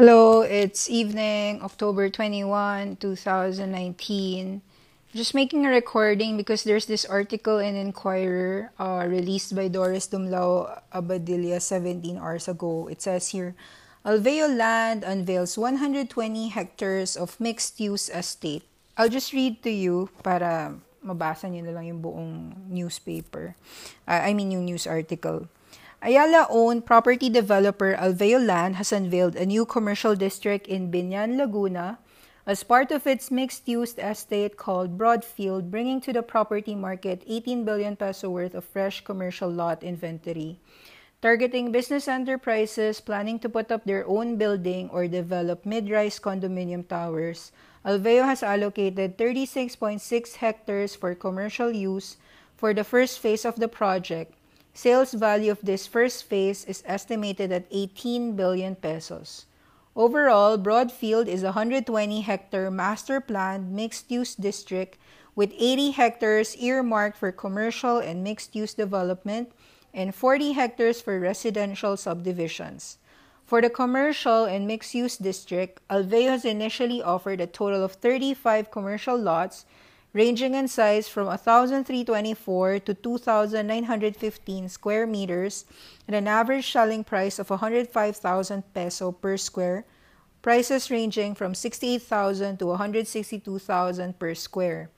Hello, it's evening, October 21, 2019. Just making a recording because there's this article in Inquirer uh, released by Doris Dumlao Abadilla 17 hours ago. It says here, Alveo Land unveils 120 hectares of mixed-use estate. I'll just read to you para mabasa niyo na lang yung buong newspaper. Uh, I mean yung news article. Ayala-owned property developer Alveo Land has unveiled a new commercial district in Biñan, Laguna, as part of its mixed-use estate called Broadfield, bringing to the property market 18 billion peso worth of fresh commercial lot inventory. Targeting business enterprises planning to put up their own building or develop mid-rise condominium towers, Alveo has allocated 36.6 hectares for commercial use for the first phase of the project Sales value of this first phase is estimated at 18 billion pesos. Overall, Broadfield is a 120 hectare master planned mixed use district with 80 hectares earmarked for commercial and mixed use development and 40 hectares for residential subdivisions. For the commercial and mixed use district, Alveo has initially offered a total of 35 commercial lots ranging in size from 1,324 to 2,915 square meters at an average selling price of 105,000 peso per square, prices ranging from 68,000 to 162,000 per square.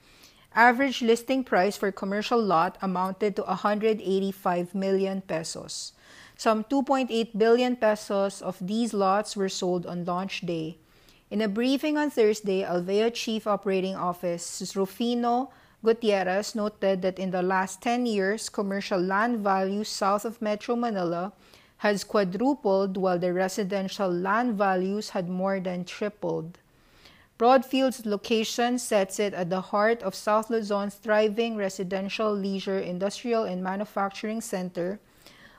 Average listing price for commercial lot amounted to 185 million pesos. Some 2.8 billion pesos of these lots were sold on launch day. In a briefing on Thursday, Alveo Chief Operating Office Rufino Gutierrez noted that in the last 10 years, commercial land value south of Metro Manila has quadrupled while the residential land values had more than tripled. Broadfield's location sets it at the heart of South Luzon's thriving residential, leisure, industrial, and manufacturing center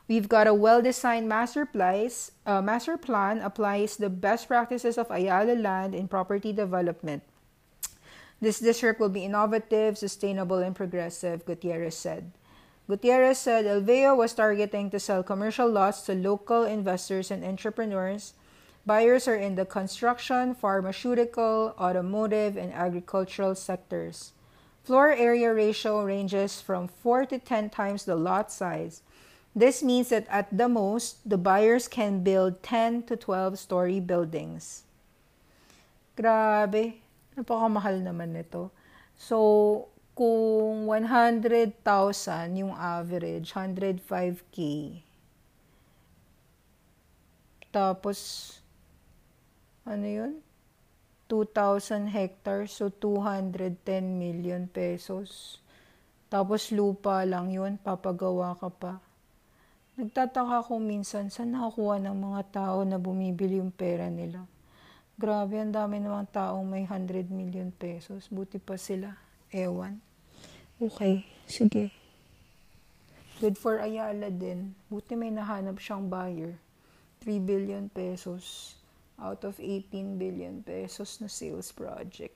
We've got a well-designed master, plies, uh, master plan applies the best practices of Ayala land in property development. This district will be innovative, sustainable, and progressive, Gutierrez said. Gutierrez said Alveo was targeting to sell commercial lots to local investors and entrepreneurs. Buyers are in the construction, pharmaceutical, automotive, and agricultural sectors. Floor area ratio ranges from 4 to 10 times the lot size. This means that at the most, the buyers can build 10 to 12 story buildings. Grabe, napakamahal naman nito. So, kung 100,000 yung average, 105k. Tapos, ano yun? 2,000 hectares, so 210 million pesos. Tapos lupa lang yun, papagawa ka pa. Nagtataka ako minsan saan nakakuha ng mga tao na bumibili yung pera nila. Grabe, ang dami namang taong may 100 million pesos. Buti pa sila. Ewan. Okay, sige. Good for Ayala din. Buti may nahanap siyang buyer. 3 billion pesos out of 18 billion pesos na sales project.